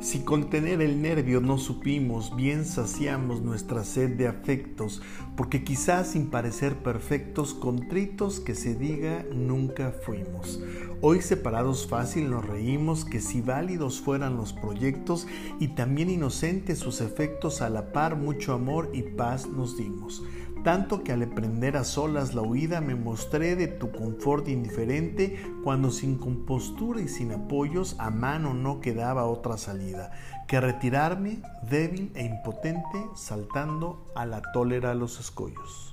Si contener el nervio no supimos, bien saciamos nuestra sed de afectos, porque quizás sin parecer perfectos, contritos que se diga nunca fuimos. Hoy separados fácil nos reímos que si válidos fueran los proyectos y también inocentes sus efectos, a la par mucho amor y paz nos dimos tanto que al emprender a solas la huida me mostré de tu confort indiferente cuando sin compostura y sin apoyos a mano no quedaba otra salida que retirarme débil e impotente saltando a la tólera los escollos.